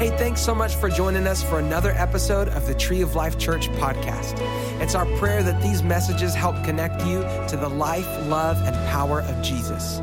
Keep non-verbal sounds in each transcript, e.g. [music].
Hey, thanks so much for joining us for another episode of the Tree of Life Church podcast. It's our prayer that these messages help connect you to the life, love, and power of Jesus.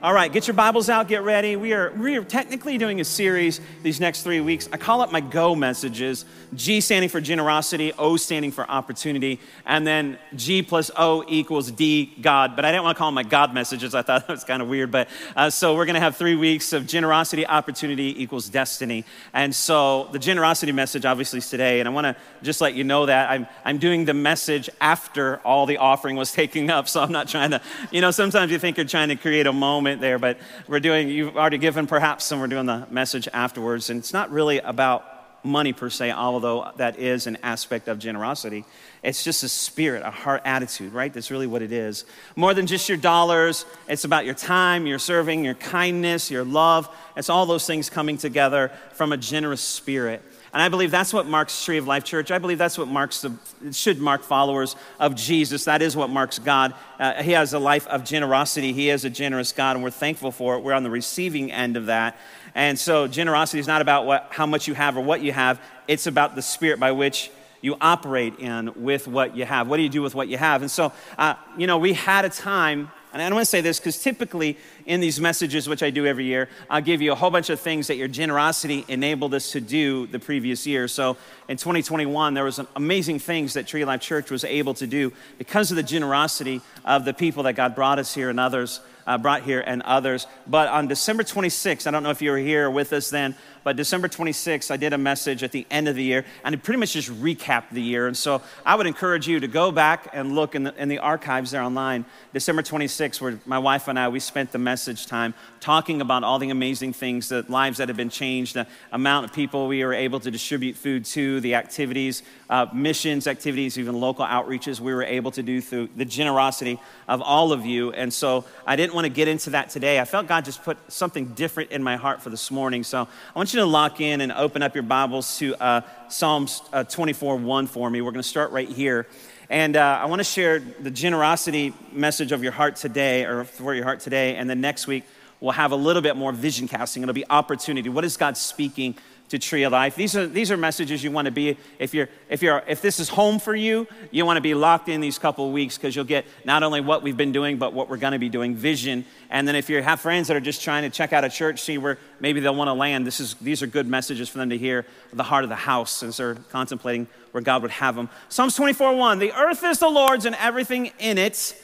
All right, get your Bibles out, get ready. We are, we are technically doing a series these next three weeks. I call it my GO messages G standing for generosity, O standing for opportunity, and then G plus O equals D, God. But I didn't want to call them my God messages. I thought that was kind of weird. But uh, so we're going to have three weeks of generosity, opportunity equals destiny. And so the generosity message obviously is today. And I want to just let you know that I'm, I'm doing the message after all the offering was [laughs] taken up. So I'm not trying to, you know, sometimes you think you're trying to create a moment moment there, but we're doing, you've already given perhaps, and we're doing the message afterwards. And it's not really about money per se, although that is an aspect of generosity. It's just a spirit, a heart attitude, right? That's really what it is. More than just your dollars, it's about your time, your serving, your kindness, your love. It's all those things coming together from a generous spirit. And I believe that's what marks Tree of Life Church. I believe that's what marks the, should mark followers of Jesus. That is what marks God. Uh, he has a life of generosity. He is a generous God, and we're thankful for it. We're on the receiving end of that. And so, generosity is not about what, how much you have or what you have, it's about the spirit by which you operate in with what you have. What do you do with what you have? And so, uh, you know, we had a time and I don't want to say this because typically in these messages, which I do every year, I'll give you a whole bunch of things that your generosity enabled us to do the previous year. So in 2021, there was amazing things that Tree Life Church was able to do because of the generosity of the people that God brought us here and others uh, brought here and others. But on December 26th, I don't know if you were here with us then, but December 26th, I did a message at the end of the year, and it pretty much just recapped the year. And so I would encourage you to go back and look in the, in the archives there online. December 26th, where my wife and I, we spent the message time talking about all the amazing things, the lives that have been changed, the amount of people we were able to distribute food to, the activities, uh, missions activities, even local outreaches we were able to do through the generosity of all of you. And so I didn't want to get into that today. I felt God just put something different in my heart for this morning. So I want you to lock in and open up your Bibles to uh, Psalms uh, 24 1 for me. We're going to start right here. And uh, I want to share the generosity message of your heart today, or for your heart today. And then next week, we'll have a little bit more vision casting. It'll be opportunity. What is God speaking to Tree of Life. These are, these are messages you want to be, if, you're, if, you're, if this is home for you, you want to be locked in these couple weeks because you'll get not only what we've been doing, but what we're going to be doing, vision. And then if you have friends that are just trying to check out a church, see where maybe they'll want to land, this is, these are good messages for them to hear the heart of the house as they're contemplating where God would have them. Psalms 24 1 The earth is the Lord's and everything in it,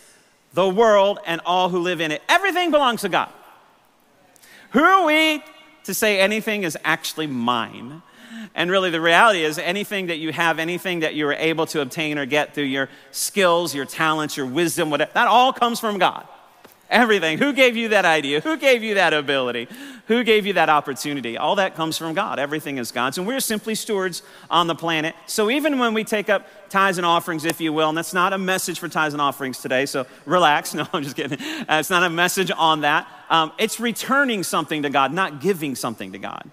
the world and all who live in it. Everything belongs to God. Who are we to say anything is actually mine. And really, the reality is anything that you have, anything that you were able to obtain or get through your skills, your talents, your wisdom, whatever, that all comes from God. Everything. Who gave you that idea? Who gave you that ability? Who gave you that opportunity? All that comes from God. Everything is God's. And we're simply stewards on the planet. So even when we take up tithes and offerings, if you will, and that's not a message for tithes and offerings today, so relax. [laughs] No, I'm just kidding. Uh, it's not a message on that. Um, it's returning something to God, not giving something to God.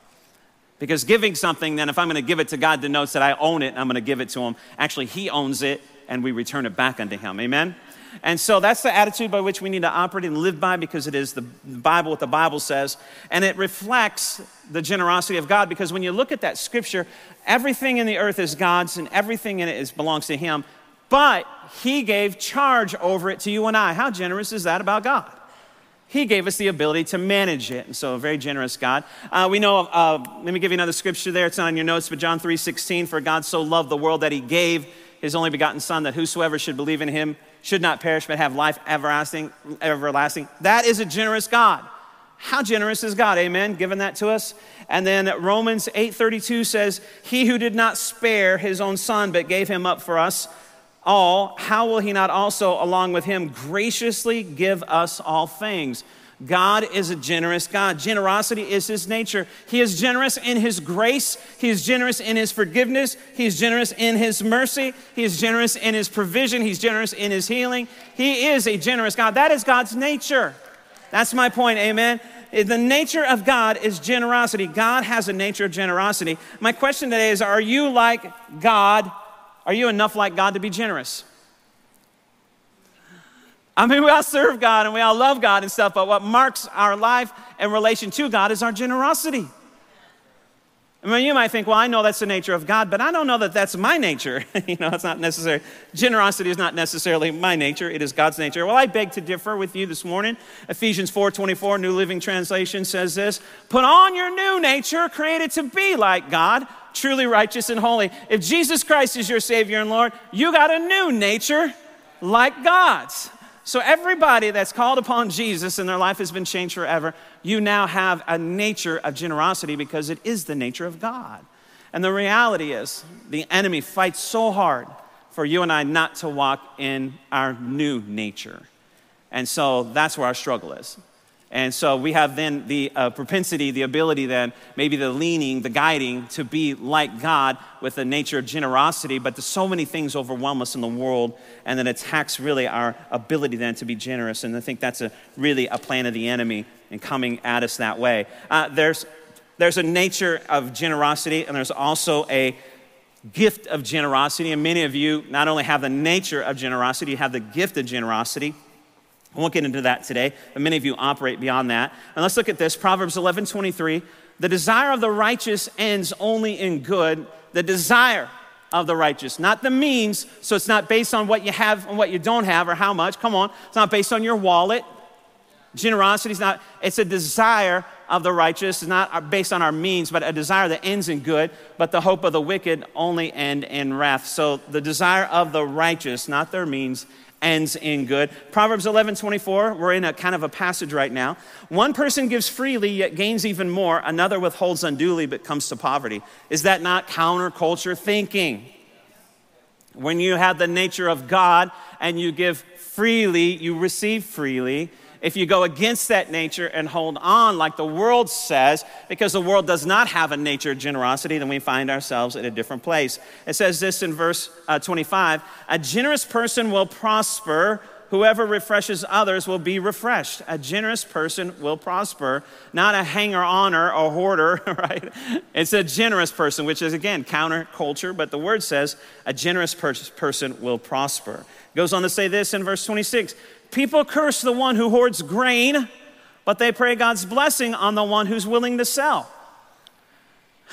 Because giving something, then if I'm going to give it to God, denotes that I own it, and I'm going to give it to Him. Actually, He owns it, and we return it back unto Him. Amen? And so that's the attitude by which we need to operate and live by because it is the Bible, what the Bible says. And it reflects the generosity of God because when you look at that scripture, everything in the earth is God's and everything in it is, belongs to Him. But He gave charge over it to you and I. How generous is that about God? He gave us the ability to manage it. And so, a very generous God. Uh, we know, uh, let me give you another scripture there. It's not on your notes, but John 3 16, for God so loved the world that He gave His only begotten Son, that whosoever should believe in Him should not perish but have life everlasting, everlasting. That is a generous God. How generous is God? Amen. Giving that to us. And then Romans 8:32 says, "He who did not spare his own son but gave him up for us all, how will he not also along with him graciously give us all things?" God is a generous God. Generosity is his nature. He is generous in his grace. He is generous in his forgiveness. He is generous in his mercy. He is generous in his provision. He's generous in his healing. He is a generous God. That is God's nature. That's my point. Amen. The nature of God is generosity. God has a nature of generosity. My question today is Are you like God? Are you enough like God to be generous? I mean, we all serve God and we all love God and stuff, but what marks our life in relation to God is our generosity. I mean, you might think, well, I know that's the nature of God, but I don't know that that's my nature. [laughs] you know, it's not necessary. Generosity is not necessarily my nature, it is God's nature. Well, I beg to differ with you this morning. Ephesians 4:24, New Living Translation says this: Put on your new nature, created to be like God, truly righteous and holy. If Jesus Christ is your Savior and Lord, you got a new nature like God's. So, everybody that's called upon Jesus and their life has been changed forever, you now have a nature of generosity because it is the nature of God. And the reality is, the enemy fights so hard for you and I not to walk in our new nature. And so that's where our struggle is. And so we have then the uh, propensity, the ability, then maybe the leaning, the guiding to be like God with a nature of generosity. But there's so many things overwhelm us in the world, and then attacks really our ability then to be generous. And I think that's a, really a plan of the enemy in coming at us that way. Uh, there's, there's a nature of generosity, and there's also a gift of generosity. And many of you not only have the nature of generosity, you have the gift of generosity. I won't get into that today, but many of you operate beyond that. And let's look at this Proverbs 11 23. The desire of the righteous ends only in good. The desire of the righteous, not the means. So it's not based on what you have and what you don't have or how much. Come on. It's not based on your wallet. Generosity is not, it's a desire of the righteous, it's not based on our means, but a desire that ends in good. But the hope of the wicked only end in wrath. So the desire of the righteous, not their means, ends in good. Proverbs 11 24, we're in a kind of a passage right now. One person gives freely, yet gains even more. Another withholds unduly, but comes to poverty. Is that not counterculture thinking? When you have the nature of God and you give freely, you receive freely if you go against that nature and hold on like the world says, because the world does not have a nature of generosity, then we find ourselves in a different place. It says this in verse uh, 25 A generous person will prosper. Whoever refreshes others will be refreshed. A generous person will prosper, not a hanger oner or a hoarder, [laughs] right? It's a generous person, which is again counterculture, but the word says a generous person will prosper. Goes on to say this in verse 26 People curse the one who hoards grain, but they pray God's blessing on the one who's willing to sell.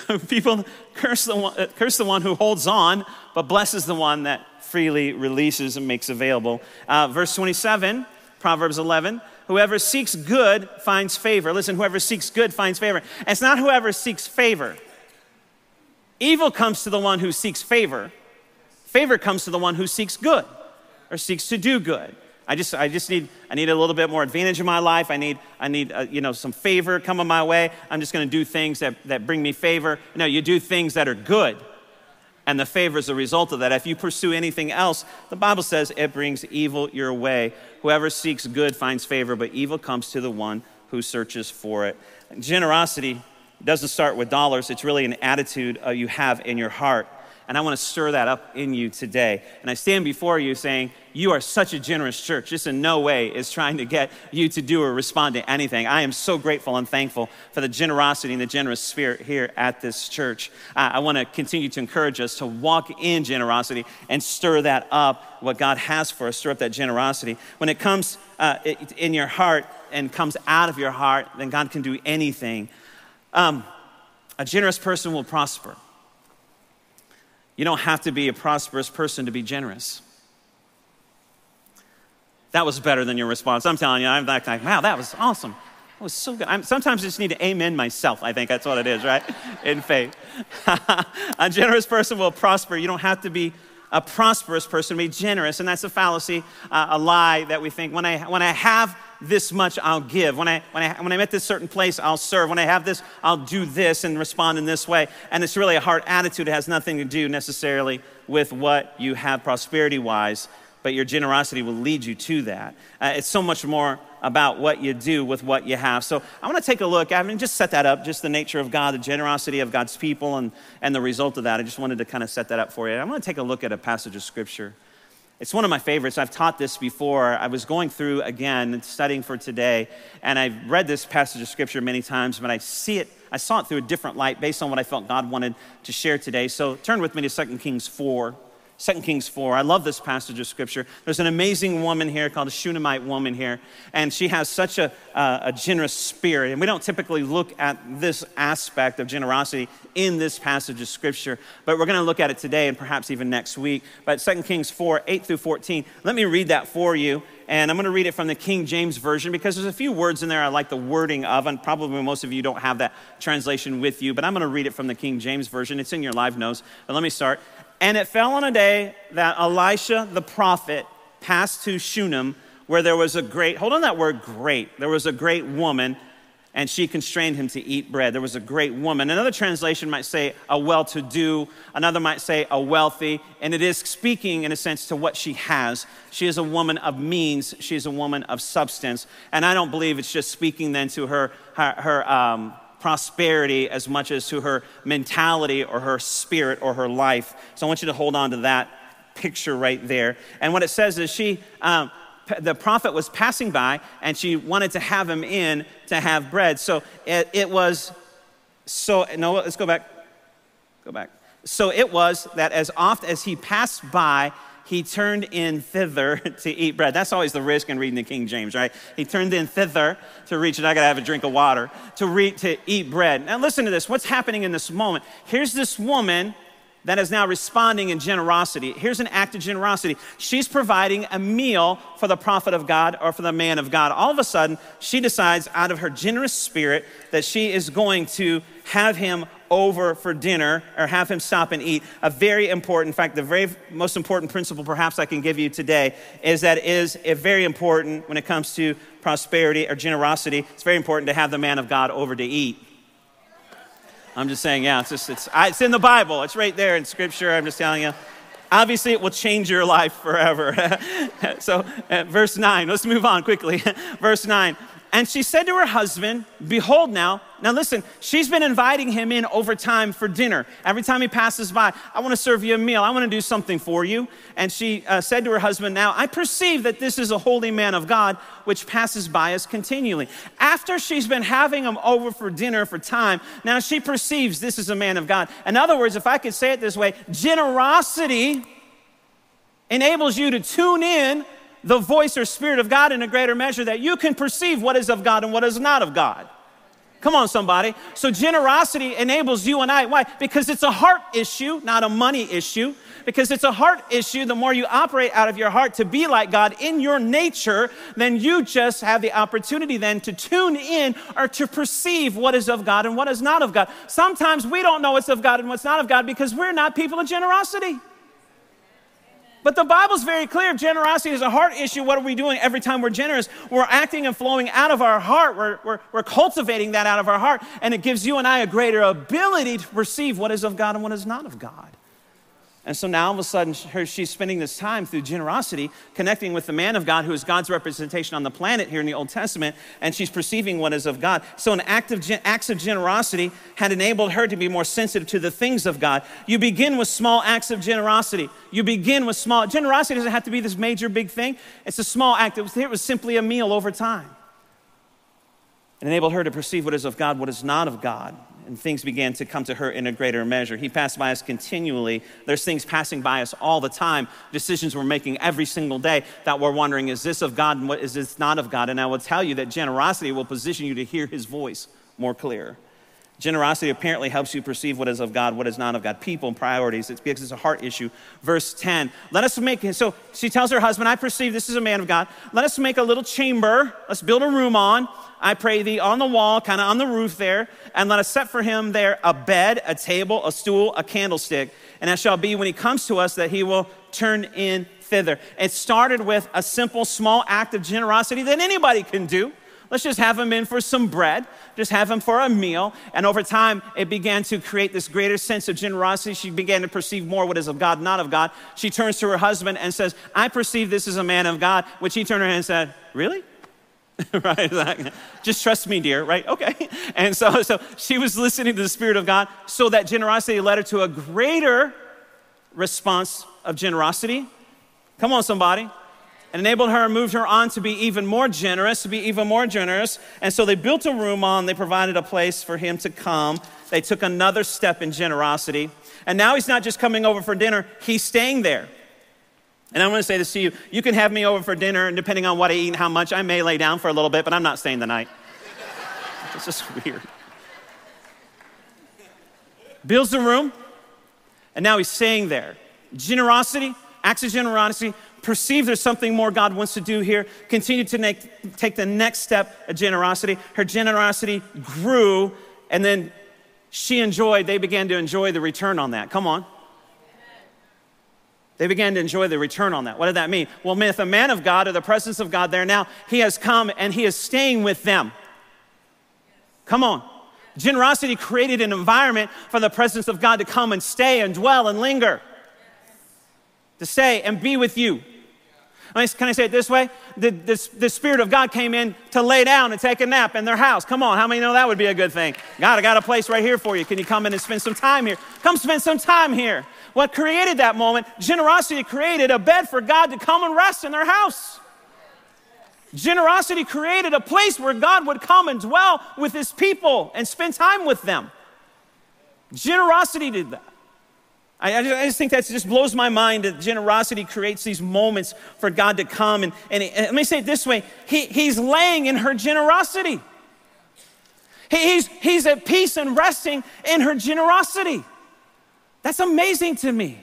[laughs] People curse the, one, uh, curse the one who holds on, but blesses the one that freely releases and makes available. Uh, verse 27, Proverbs 11 whoever seeks good finds favor. Listen, whoever seeks good finds favor. It's not whoever seeks favor. Evil comes to the one who seeks favor, favor comes to the one who seeks good or seeks to do good. I just, I just need, I need a little bit more advantage in my life. I need, I need, uh, you know, some favor coming my way. I'm just going to do things that, that bring me favor. No, you do things that are good. And the favor is a result of that. If you pursue anything else, the Bible says it brings evil your way. Whoever seeks good finds favor, but evil comes to the one who searches for it. Generosity doesn't start with dollars, it's really an attitude uh, you have in your heart. And I want to stir that up in you today. And I stand before you saying, You are such a generous church. This in no way is trying to get you to do or respond to anything. I am so grateful and thankful for the generosity and the generous spirit here at this church. Uh, I want to continue to encourage us to walk in generosity and stir that up, what God has for us, stir up that generosity. When it comes uh, in your heart and comes out of your heart, then God can do anything. Um, a generous person will prosper. You don't have to be a prosperous person to be generous. That was better than your response. I'm telling you, I'm like, wow, that was awesome. That was so good. I'm, sometimes I just need to amen myself. I think that's what it is, right? [laughs] In faith. [laughs] a generous person will prosper. You don't have to be a prosperous person to be generous. And that's a fallacy, uh, a lie that we think when I, when I have this much I'll give. When, I, when, I, when I'm at this certain place, I'll serve. When I have this, I'll do this and respond in this way. And it's really a heart attitude. It has nothing to do necessarily with what you have prosperity wise, but your generosity will lead you to that. Uh, it's so much more about what you do with what you have. So I want to take a look. I mean, just set that up, just the nature of God, the generosity of God's people, and, and the result of that. I just wanted to kind of set that up for you. I want to take a look at a passage of Scripture. It's one of my favorites. I've taught this before. I was going through again studying for today, and I've read this passage of scripture many times, but I see it, I saw it through a different light based on what I felt God wanted to share today. So turn with me to 2 Kings 4. 2 Kings 4. I love this passage of scripture. There's an amazing woman here called a Shunammite woman here, and she has such a, a generous spirit. And we don't typically look at this aspect of generosity in this passage of scripture, but we're going to look at it today and perhaps even next week. But 2 Kings 4 8 through 14, let me read that for you. And I'm going to read it from the King James Version because there's a few words in there I like the wording of, and probably most of you don't have that translation with you, but I'm going to read it from the King James Version. It's in your live notes. But let me start. And it fell on a day that Elisha the prophet passed to Shunem, where there was a great, hold on that word great, there was a great woman, and she constrained him to eat bread. There was a great woman. Another translation might say a well to do, another might say a wealthy, and it is speaking in a sense to what she has. She is a woman of means, she is a woman of substance. And I don't believe it's just speaking then to her, her, her um, prosperity as much as to her mentality or her spirit or her life. So I want you to hold on to that picture right there. And what it says is she, um, the prophet was passing by and she wanted to have him in to have bread. So it, it was, so, no, let's go back. Go back. So it was that as oft as he passed by, he turned in thither [laughs] to eat bread. That's always the risk in reading the King James, right? He turned in thither to reach, and I gotta have a drink of water, to, re- to eat bread. Now listen to this. What's happening in this moment? Here's this woman that is now responding in generosity. Here's an act of generosity. She's providing a meal for the prophet of God or for the man of God. All of a sudden, she decides out of her generous spirit that she is going to have him over for dinner or have him stop and eat. A very important, in fact, the very most important principle perhaps I can give you today is that it is very important when it comes to prosperity or generosity. It's very important to have the man of God over to eat. I'm just saying, yeah, it's, just, it's, it's in the Bible. It's right there in Scripture. I'm just telling you. Obviously, it will change your life forever. [laughs] so, uh, verse 9, let's move on quickly. [laughs] verse 9 and she said to her husband, Behold now, now listen, she's been inviting him in over time for dinner. Every time he passes by, I want to serve you a meal. I want to do something for you. And she uh, said to her husband, Now I perceive that this is a holy man of God, which passes by us continually. After she's been having him over for dinner for time, now she perceives this is a man of God. In other words, if I could say it this way, generosity enables you to tune in the voice or spirit of God in a greater measure that you can perceive what is of God and what is not of God. Come on, somebody. So, generosity enables you and I. Why? Because it's a heart issue, not a money issue. Because it's a heart issue, the more you operate out of your heart to be like God in your nature, then you just have the opportunity then to tune in or to perceive what is of God and what is not of God. Sometimes we don't know what's of God and what's not of God because we're not people of generosity. But the Bible's very clear. Generosity is a heart issue. What are we doing every time we're generous? We're acting and flowing out of our heart. We're, we're, we're cultivating that out of our heart. And it gives you and I a greater ability to perceive what is of God and what is not of God. And so now all of a sudden, her, she's spending this time through generosity, connecting with the man of God who is God's representation on the planet here in the Old Testament, and she's perceiving what is of God. So, an act of acts of generosity had enabled her to be more sensitive to the things of God. You begin with small acts of generosity. You begin with small. Generosity doesn't have to be this major big thing, it's a small act. It was, it was simply a meal over time. It enabled her to perceive what is of God, what is not of God and things began to come to her in a greater measure. He passed by us continually. There's things passing by us all the time, decisions we're making every single day that we're wondering, is this of God and what is this not of God? And I will tell you that generosity will position you to hear his voice more clear. Generosity apparently helps you perceive what is of God, what is not of God, people and priorities. It's because it's a heart issue. Verse 10, let us make, so she tells her husband, I perceive this is a man of God. Let us make a little chamber. Let's build a room on. I pray thee on the wall, kind of on the roof there, and let us set for him there a bed, a table, a stool, a candlestick. And it shall be when he comes to us that he will turn in thither. It started with a simple, small act of generosity that anybody can do. Let's just have him in for some bread, just have him for a meal. And over time, it began to create this greater sense of generosity. She began to perceive more what is of God, not of God. She turns to her husband and says, I perceive this as a man of God, which he turned around and said, Really? [laughs] right? Just trust me, dear, right? Okay. [laughs] And so, so she was listening to the Spirit of God, so that generosity led her to a greater response of generosity. Come on, somebody. And enabled her and moved her on to be even more generous, to be even more generous. And so they built a room on, they provided a place for him to come. They took another step in generosity. And now he's not just coming over for dinner, he's staying there. And I want to say this to you you can have me over for dinner, and depending on what I eat and how much, I may lay down for a little bit, but I'm not staying the night. [laughs] it's just weird. Builds the room, and now he's staying there. Generosity, acts of generosity, perceive there's something more God wants to do here, continue to make, take the next step of generosity. Her generosity grew, and then she enjoyed, they began to enjoy the return on that. Come on. They began to enjoy the return on that. What did that mean? Well, if a man of God or the presence of God there now, he has come and he is staying with them. Come on. Generosity created an environment for the presence of God to come and stay and dwell and linger, to stay and be with you. Can I say it this way? The, the, the, Spirit of God came in to lay down and take a nap in their house. Come on, how many know that would be a good thing? God, I got a place right here for you. Can you come in and spend some time here? Come spend some time here. What created that moment? Generosity created a bed for God to come and rest in their house. Generosity created a place where God would come and dwell with his people and spend time with them. Generosity did that. I, just, think that just blows my mind that generosity creates these moments for God to come. And, and, and let me say it this way he, He's laying in her generosity. He, he's, he's at peace and resting in her generosity. That's amazing to me.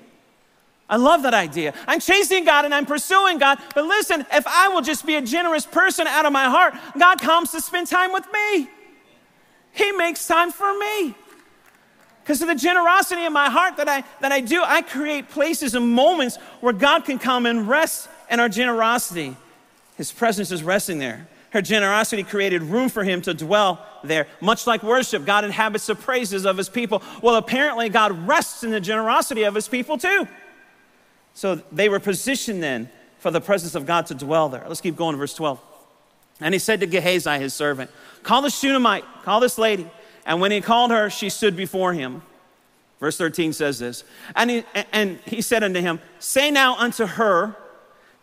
I love that idea. I'm chasing God and I'm pursuing God. But listen, if I will just be a generous person out of my heart, God comes to spend time with me. He makes time for me. Because of the generosity in my heart that I, that I do, I create places and moments where God can come and rest in our generosity. His presence is resting there. Her generosity created room for him to dwell there. Much like worship, God inhabits the praises of his people. Well, apparently, God rests in the generosity of his people too. So they were positioned then for the presence of God to dwell there. Let's keep going, verse 12. And he said to Gehazi, his servant, Call the Shunammite, call this lady. And when he called her, she stood before him. Verse 13 says this. And he, and he said unto him, Say now unto her,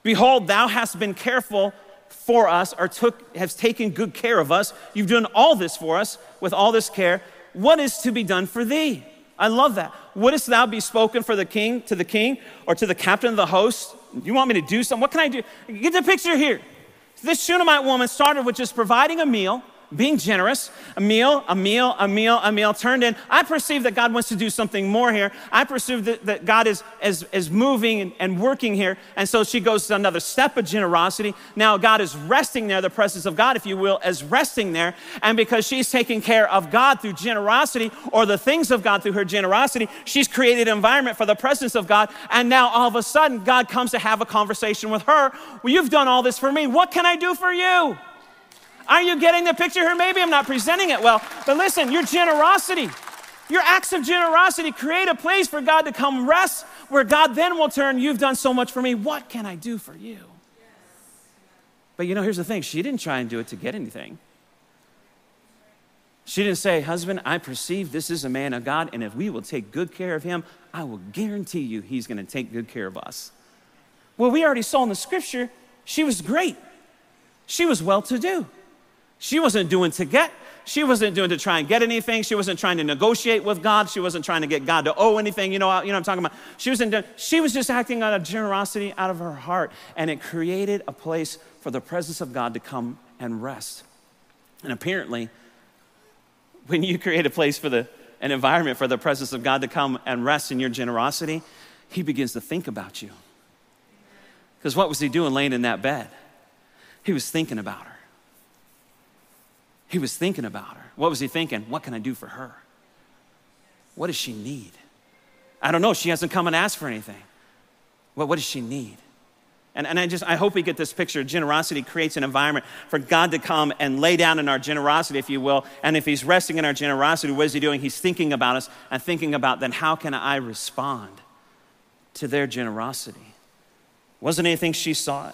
Behold, thou hast been careful for us, or took, has taken good care of us. You've done all this for us with all this care. What is to be done for thee? I love that. Wouldst thou be spoken for the king, to the king, or to the captain of the host? You want me to do something? What can I do? Get the picture here. This Shunammite woman started with just providing a meal being generous, a meal, a meal, a meal, a meal turned in. I perceive that God wants to do something more here. I perceive that, that God is, is, is moving and, and working here. And so she goes to another step of generosity. Now God is resting there, the presence of God, if you will, is resting there. And because she's taking care of God through generosity or the things of God through her generosity, she's created an environment for the presence of God. And now all of a sudden, God comes to have a conversation with her. Well, you've done all this for me. What can I do for you? Are you getting the picture here? Maybe I'm not presenting it well, but listen, your generosity, your acts of generosity create a place for God to come rest where God then will turn, You've done so much for me. What can I do for you? But you know, here's the thing she didn't try and do it to get anything. She didn't say, Husband, I perceive this is a man of God, and if we will take good care of him, I will guarantee you he's going to take good care of us. Well, we already saw in the scripture, she was great. She was well to do. She wasn't doing to get. She wasn't doing to try and get anything. She wasn't trying to negotiate with God. She wasn't trying to get God to owe anything. You know, you know what I'm talking about? She, wasn't doing, she was just acting out of generosity out of her heart. And it created a place for the presence of God to come and rest. And apparently, when you create a place for the, an environment for the presence of God to come and rest in your generosity, He begins to think about you. Because what was He doing laying in that bed? He was thinking about her. He was thinking about her. What was he thinking? What can I do for her? What does she need? I don't know. She hasn't come and asked for anything. Well, what does she need? And, and I just, I hope we get this picture. Generosity creates an environment for God to come and lay down in our generosity, if you will. And if He's resting in our generosity, what is He doing? He's thinking about us and thinking about then how can I respond to their generosity? Wasn't anything she saw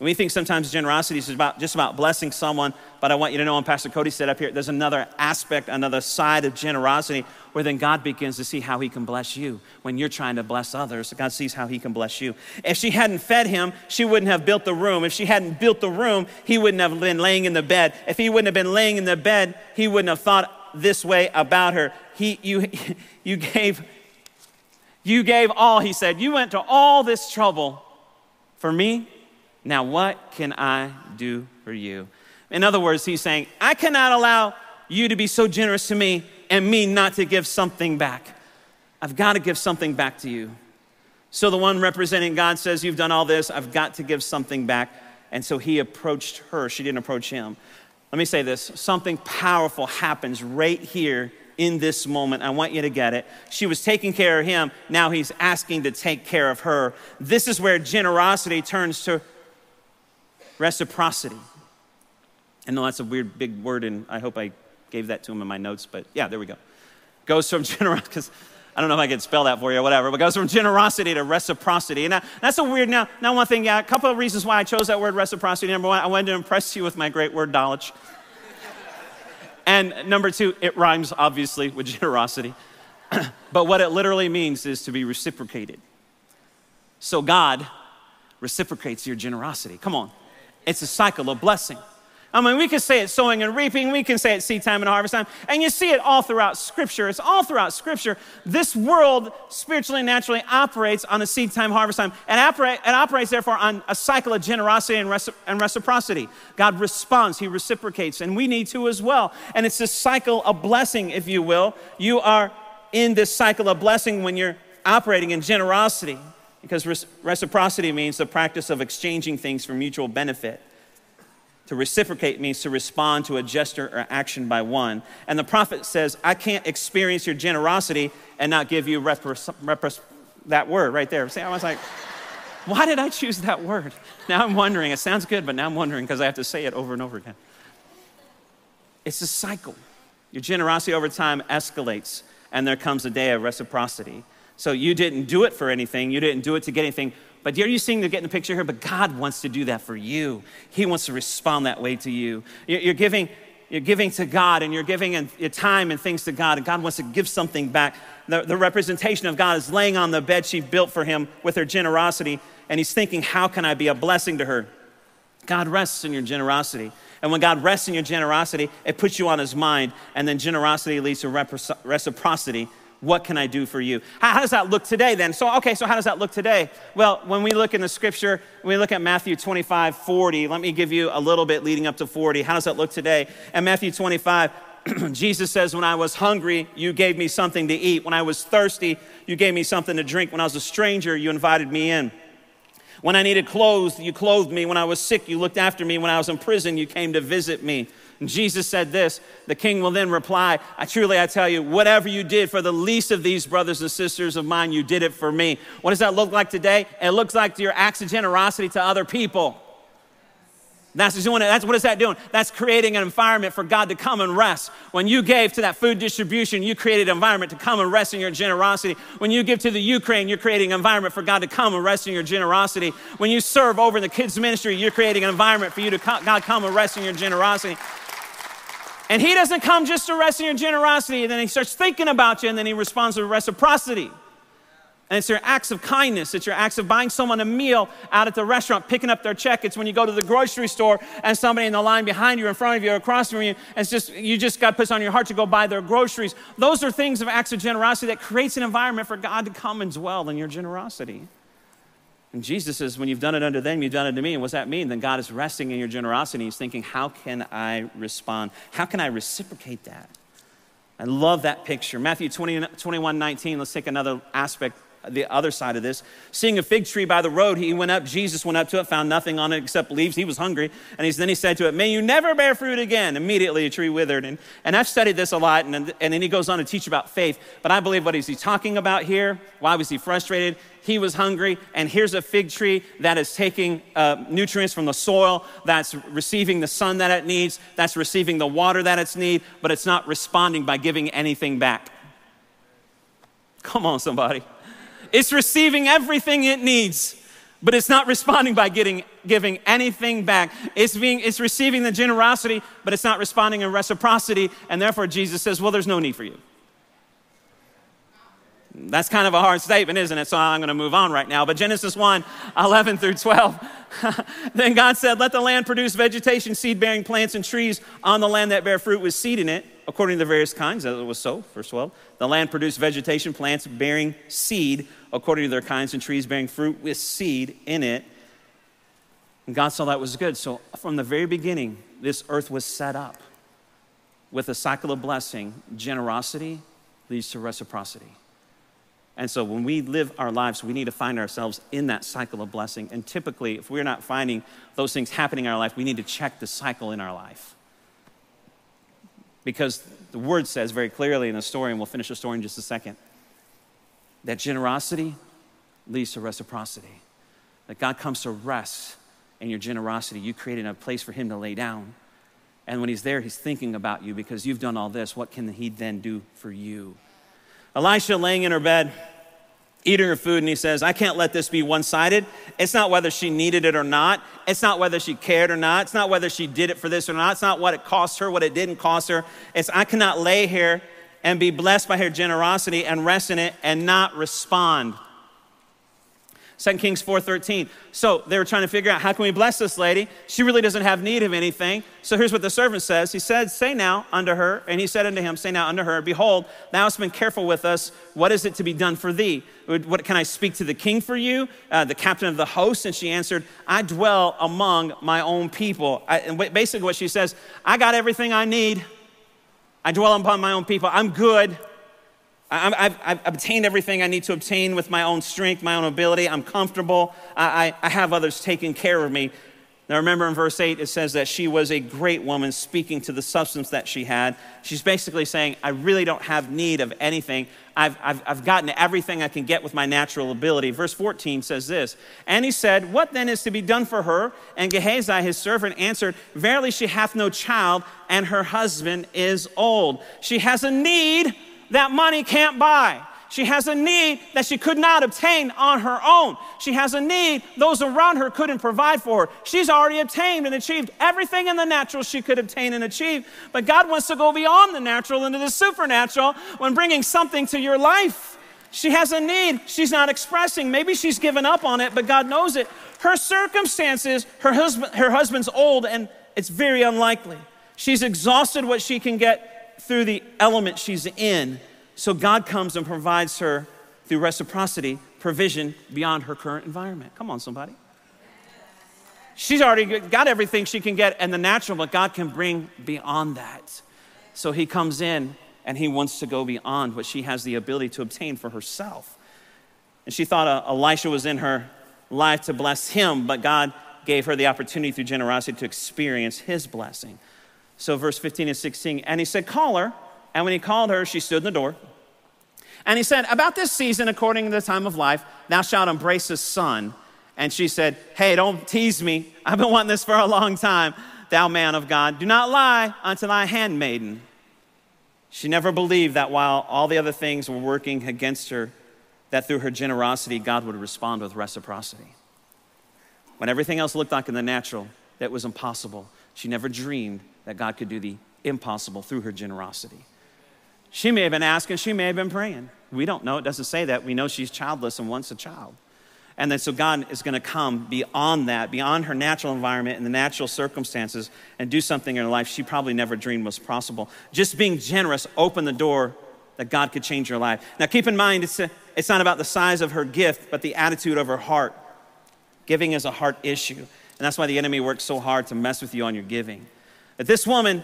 it. We think sometimes generosity is about, just about blessing someone, but I want you to know, and Pastor Cody said up here, there's another aspect, another side of generosity where then God begins to see how he can bless you. When you're trying to bless others, God sees how he can bless you. If she hadn't fed him, she wouldn't have built the room. If she hadn't built the room, he wouldn't have been laying in the bed. If he wouldn't have been laying in the bed, he wouldn't have thought this way about her. He, you, [laughs] you gave, you gave all, he said. You went to all this trouble for me now, what can I do for you? In other words, he's saying, I cannot allow you to be so generous to me and me not to give something back. I've got to give something back to you. So the one representing God says, You've done all this, I've got to give something back. And so he approached her, she didn't approach him. Let me say this something powerful happens right here in this moment. I want you to get it. She was taking care of him, now he's asking to take care of her. This is where generosity turns to reciprocity. I know that's a weird big word, and I hope I gave that to him in my notes, but yeah, there we go. Goes from [laughs] generosity, because I don't know if I can spell that for you or whatever, but goes from generosity to reciprocity. And that's a weird, now, now one thing, yeah, a couple of reasons why I chose that word reciprocity. Number one, I wanted to impress you with my great word knowledge. [laughs] and number two, it rhymes obviously with generosity. [clears throat] but what it literally means is to be reciprocated. So God reciprocates your generosity. Come on. It's a cycle of blessing. I mean, we can say it sowing and reaping, we can say it seed time and harvest time, and you see it all throughout Scripture. It's all throughout Scripture. This world spiritually and naturally operates on a seed time, harvest time, and operate, it operates therefore on a cycle of generosity and, reci- and reciprocity. God responds, He reciprocates, and we need to as well. And it's this cycle of blessing, if you will. You are in this cycle of blessing when you're operating in generosity. Because reciprocity means the practice of exchanging things for mutual benefit. To reciprocate means to respond to a gesture or action by one. And the prophet says, I can't experience your generosity and not give you repres- repres- that word right there. See, I was like, [laughs] why did I choose that word? Now I'm wondering. It sounds good, but now I'm wondering because I have to say it over and over again. It's a cycle. Your generosity over time escalates, and there comes a day of reciprocity. So you didn't do it for anything, you didn't do it to get anything. But are you seeing the getting the picture here? But God wants to do that for you. He wants to respond that way to you. You're giving, you're giving to God and you're giving your time and things to God, and God wants to give something back. The, the representation of God is laying on the bed she built for him with her generosity, and he's thinking, How can I be a blessing to her? God rests in your generosity. And when God rests in your generosity, it puts you on his mind, and then generosity leads to reciprocity what can I do for you? How, does that look today then? So, okay, so how does that look today? Well, when we look in the scripture, when we look at Matthew 25, 40, let me give you a little bit leading up to 40. How does that look today? And Matthew 25, [clears throat] Jesus says, When I was hungry, you gave me something to eat. When I was thirsty, you gave me something to drink. When I was a stranger, you invited me in. When I needed clothes, you clothed me. When I was sick, you looked after me. When I was in prison, you came to visit me. And Jesus said this The king will then reply, I truly I tell you, whatever you did for the least of these brothers and sisters of mine, you did it for me. What does that look like today? It looks like your acts of generosity to other people. That's doing it. That's what is that doing? That's creating an environment for God to come and rest. When you gave to that food distribution, you created an environment to come and rest in your generosity. When you give to the Ukraine, you're creating an environment for God to come and rest in your generosity. When you serve over in the kids ministry, you're creating an environment for you to God come and rest in your generosity. And he doesn't come just to rest in your generosity, and then he starts thinking about you, and then he responds with reciprocity. And it's your acts of kindness. It's your acts of buying someone a meal out at the restaurant, picking up their check. It's when you go to the grocery store and somebody in the line behind you, in front of you, across from you, and it's just you just got puts on your heart to go buy their groceries. Those are things of acts of generosity that creates an environment for God to come and dwell in your generosity. And Jesus says, when you've done it unto them, you've done it to me. And what's that mean? Then God is resting in your generosity. He's thinking, how can I respond? How can I reciprocate that? I love that picture. Matthew 20, 21, 19. Let's take another aspect the other side of this. Seeing a fig tree by the road, he went up, Jesus went up to it, found nothing on it except leaves. He was hungry. And he, then he said to it, May you never bear fruit again. Immediately a tree withered. And, and I've studied this a lot, and, and then he goes on to teach about faith. But I believe what is he talking about here? Why was he frustrated? He was hungry, and here's a fig tree that is taking uh, nutrients from the soil, that's receiving the sun that it needs, that's receiving the water that it needs, but it's not responding by giving anything back. Come on, somebody. It's receiving everything it needs, but it's not responding by getting, giving anything back. It's, being, it's receiving the generosity, but it's not responding in reciprocity. And therefore, Jesus says, Well, there's no need for you. That's kind of a hard statement, isn't it? So I'm going to move on right now. But Genesis 1 11 through 12. [laughs] then God said, Let the land produce vegetation, seed bearing plants, and trees on the land that bear fruit with seed in it, according to the various kinds, as it was so. Verse 12. The land produced vegetation, plants bearing seed according to their kinds, and trees bearing fruit with seed in it. And God saw that was good. So from the very beginning, this earth was set up with a cycle of blessing. Generosity leads to reciprocity. And so when we live our lives, we need to find ourselves in that cycle of blessing. And typically, if we're not finding those things happening in our life, we need to check the cycle in our life. Because the word says very clearly in the story, and we'll finish the story in just a second, that generosity leads to reciprocity. That God comes to rest in your generosity. You created a place for Him to lay down. And when He's there, He's thinking about you because you've done all this. What can He then do for you? Elisha laying in her bed, eating her food, and he says, I can't let this be one sided. It's not whether she needed it or not. It's not whether she cared or not. It's not whether she did it for this or not. It's not what it cost her, what it didn't cost her. It's I cannot lay here and be blessed by her generosity and rest in it and not respond 2 Kings 4:13. So they were trying to figure out how can we bless this lady? She really doesn't have need of anything. So here's what the servant says. He said, "Say now unto her," and he said unto him, "Say now unto her, behold, thou hast been careful with us. What is it to be done for thee? What can I speak to the king for you, uh, the captain of the host?" And she answered, "I dwell among my own people." I, and basically, what she says, "I got everything I need. I dwell upon my own people. I'm good." I've, I've, obtained everything I need to obtain with my own strength, my own ability. I'm comfortable. I, I, have others taking care of me. Now, remember in verse 8, it says that she was a great woman speaking to the substance that she had. She's basically saying, I really don't have need of anything. I've, I've, I've gotten everything I can get with my natural ability. Verse 14 says this And he said, What then is to be done for her? And Gehazi, his servant, answered, Verily she hath no child, and her husband is old. She has a need that money can't buy. She has a need that she could not obtain on her own. She has a need those around her couldn't provide for her. She's already obtained and achieved everything in the natural she could obtain and achieve. But God wants to go beyond the natural into the supernatural when bringing something to your life. She has a need she's not expressing. Maybe she's given up on it, but God knows it. Her circumstances, her, husband, her husband's old, and it's very unlikely. She's exhausted what she can get through the element she's in. So God comes and provides her through reciprocity, provision beyond her current environment. Come on, somebody. She's already got everything she can get and the natural, but God can bring beyond that. So he comes in and he wants to go beyond what she has the ability to obtain for herself. And she thought uh, Elisha was in her life to bless him, but God gave her the opportunity through generosity to experience his blessing. So, verse 15 and 16, and he said, Call her. And when he called her, she stood in the door. And he said, About this season, according to the time of life, thou shalt embrace a son. And she said, Hey, don't tease me. I've been wanting this for a long time, thou man of God. Do not lie unto thy handmaiden. She never believed that while all the other things were working against her, that through her generosity, God would respond with reciprocity. When everything else looked like in the natural, that was impossible, she never dreamed that God could do the impossible through her generosity. She may have been asking, she may have been praying. We don't know. It doesn't say that. We know she's childless and wants a child. And then so God is going to come beyond that, beyond her natural environment and the natural circumstances, and do something in her life she probably never dreamed was possible. Just being generous opened the door that God could change her life. Now, keep in mind, it's, a, it's not about the size of her gift, but the attitude of her heart. Giving is a heart issue. And that's why the enemy works so hard to mess with you on your giving. This woman,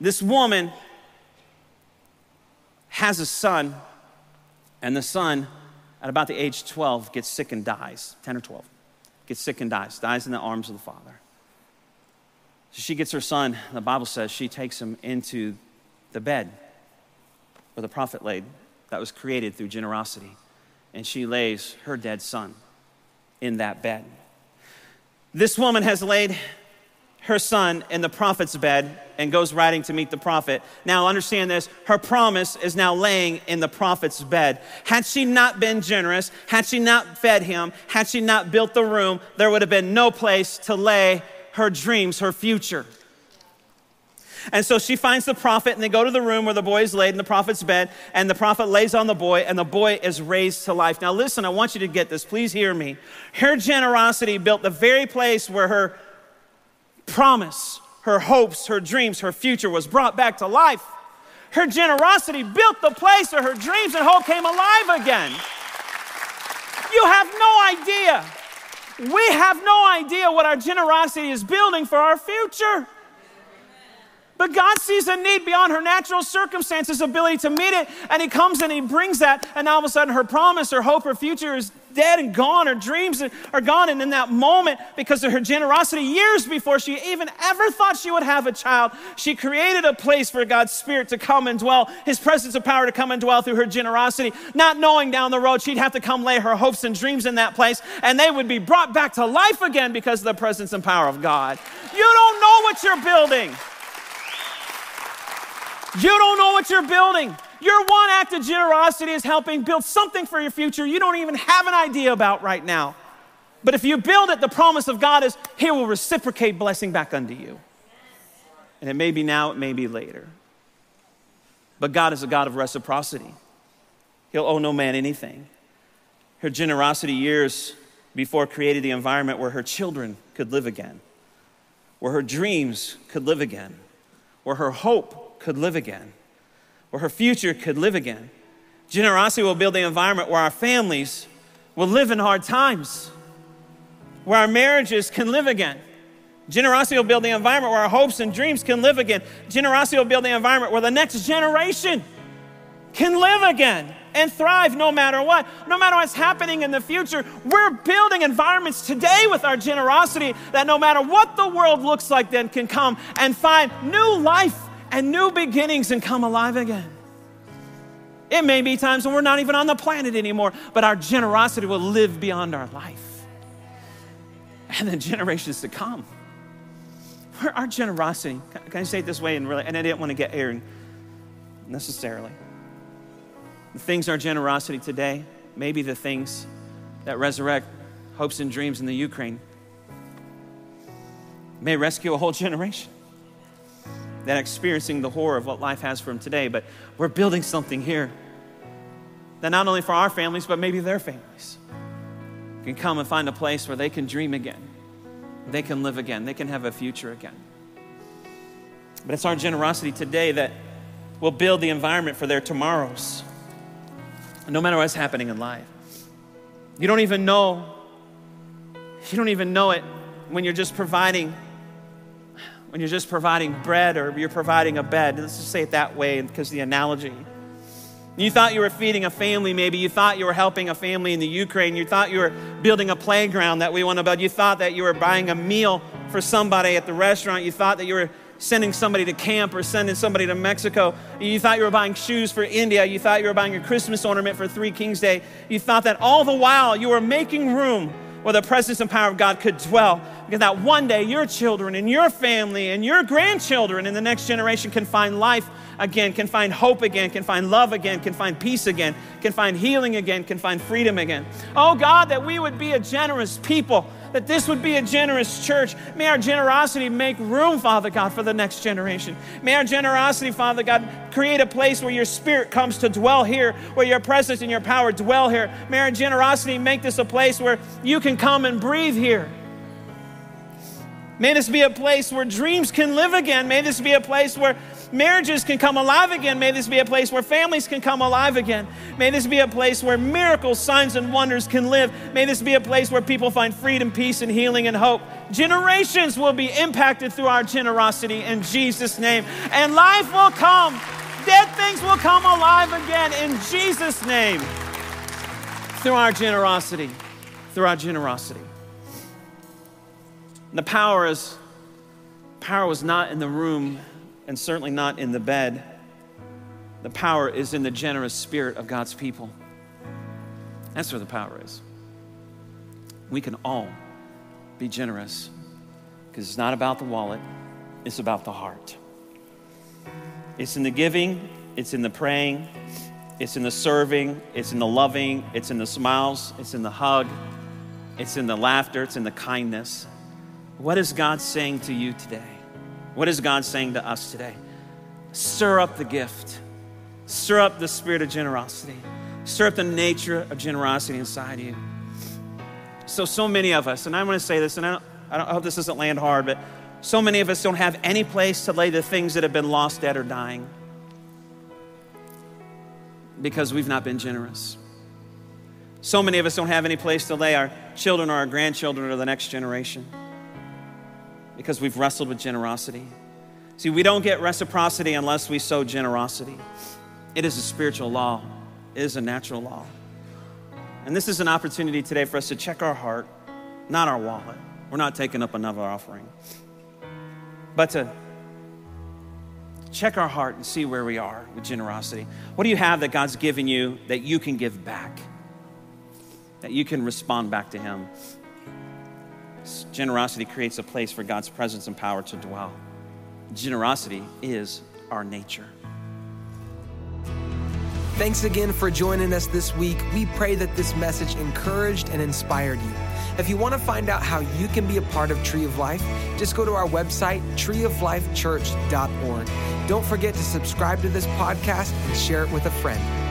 this woman has a son, and the son, at about the age 12, gets sick and dies 10 or 12. Gets sick and dies, dies in the arms of the father. So she gets her son, the Bible says she takes him into the bed where the prophet laid, that was created through generosity. And she lays her dead son in that bed. This woman has laid her son in the prophet's bed and goes riding to meet the prophet. Now, understand this her promise is now laying in the prophet's bed. Had she not been generous, had she not fed him, had she not built the room, there would have been no place to lay her dreams, her future. And so she finds the prophet, and they go to the room where the boy is laid in the prophet's bed, and the prophet lays on the boy, and the boy is raised to life. Now, listen, I want you to get this. Please hear me. Her generosity built the very place where her promise, her hopes, her dreams, her future was brought back to life. Her generosity built the place where her dreams and hope came alive again. You have no idea. We have no idea what our generosity is building for our future. But God sees a need beyond her natural circumstances, ability to meet it, and He comes and He brings that, and all of a sudden her promise, her hope, her future is dead and gone. Her dreams are gone. And in that moment, because of her generosity, years before she even ever thought she would have a child, she created a place for God's Spirit to come and dwell, His presence of power to come and dwell through her generosity, not knowing down the road she'd have to come lay her hopes and dreams in that place, and they would be brought back to life again because of the presence and power of God. You don't know what you're building. You don't know what you're building. Your one act of generosity is helping build something for your future you don't even have an idea about right now. But if you build it, the promise of God is He will reciprocate blessing back unto you. And it may be now, it may be later. But God is a God of reciprocity. He'll owe no man anything. Her generosity years before created the environment where her children could live again, where her dreams could live again, where her hope could live again, where her future could live again. Generosity will build the environment where our families will live in hard times, where our marriages can live again. Generosity will build the environment where our hopes and dreams can live again. Generosity will build the environment where the next generation can live again and thrive no matter what. No matter what's happening in the future, we're building environments today with our generosity that no matter what the world looks like, then can come and find new life and new beginnings and come alive again. It may be times when we're not even on the planet anymore, but our generosity will live beyond our life. And then generations to come. Our generosity, can I say it this way? And really, and I didn't want to get airing necessarily. The things our generosity today, maybe the things that resurrect hopes and dreams in the Ukraine, may rescue a whole generation that experiencing the horror of what life has for them today, but we're building something here that not only for our families, but maybe their families can come and find a place where they can dream again, they can live again, they can have a future again. But it's our generosity today that will build the environment for their tomorrows, no matter what's happening in life. You don't even know, you don't even know it when you're just providing when you're just providing bread or you're providing a bed. Let's just say it that way because the analogy. You thought you were feeding a family, maybe. You thought you were helping a family in the Ukraine. You thought you were building a playground that we want to build. You thought that you were buying a meal for somebody at the restaurant. You thought that you were sending somebody to camp or sending somebody to Mexico. You thought you were buying shoes for India. You thought you were buying a Christmas ornament for Three Kings Day. You thought that all the while you were making room where the presence and power of God could dwell. Because that one day your children and your family and your grandchildren in the next generation can find life again, can find hope again, can find love again, can find peace again, can find healing again, can find freedom again. Oh God, that we would be a generous people that this would be a generous church. May our generosity make room, Father God, for the next generation. May our generosity, Father God, create a place where your spirit comes to dwell here, where your presence and your power dwell here. May our generosity make this a place where you can come and breathe here. May this be a place where dreams can live again. May this be a place where marriages can come alive again. May this be a place where families can come alive again. May this be a place where miracles, signs, and wonders can live. May this be a place where people find freedom, peace, and healing and hope. Generations will be impacted through our generosity in Jesus' name. And life will come. Dead things will come alive again in Jesus' name through our generosity. Through our generosity. The power is power was not in the room and certainly not in the bed. The power is in the generous spirit of God's people. That's where the power is. We can all be generous because it's not about the wallet, it's about the heart. It's in the giving, it's in the praying, it's in the serving, it's in the loving, it's in the smiles, it's in the hug, it's in the laughter, it's in the kindness. What is God saying to you today? What is God saying to us today? Stir up the gift, stir up the spirit of generosity, stir up the nature of generosity inside you. So, so many of us, and I want to say this, and I, don't, I, don't, I hope this doesn't land hard, but so many of us don't have any place to lay the things that have been lost, dead, or dying because we've not been generous. So many of us don't have any place to lay our children or our grandchildren or the next generation because we've wrestled with generosity. See, we don't get reciprocity unless we sow generosity. It is a spiritual law, it is a natural law. And this is an opportunity today for us to check our heart, not our wallet. We're not taking up another offering, but to check our heart and see where we are with generosity. What do you have that God's given you that you can give back? That you can respond back to Him? Generosity creates a place for God's presence and power to dwell. Generosity is our nature. Thanks again for joining us this week. We pray that this message encouraged and inspired you. If you want to find out how you can be a part of Tree of Life, just go to our website, treeoflifechurch.org. Don't forget to subscribe to this podcast and share it with a friend.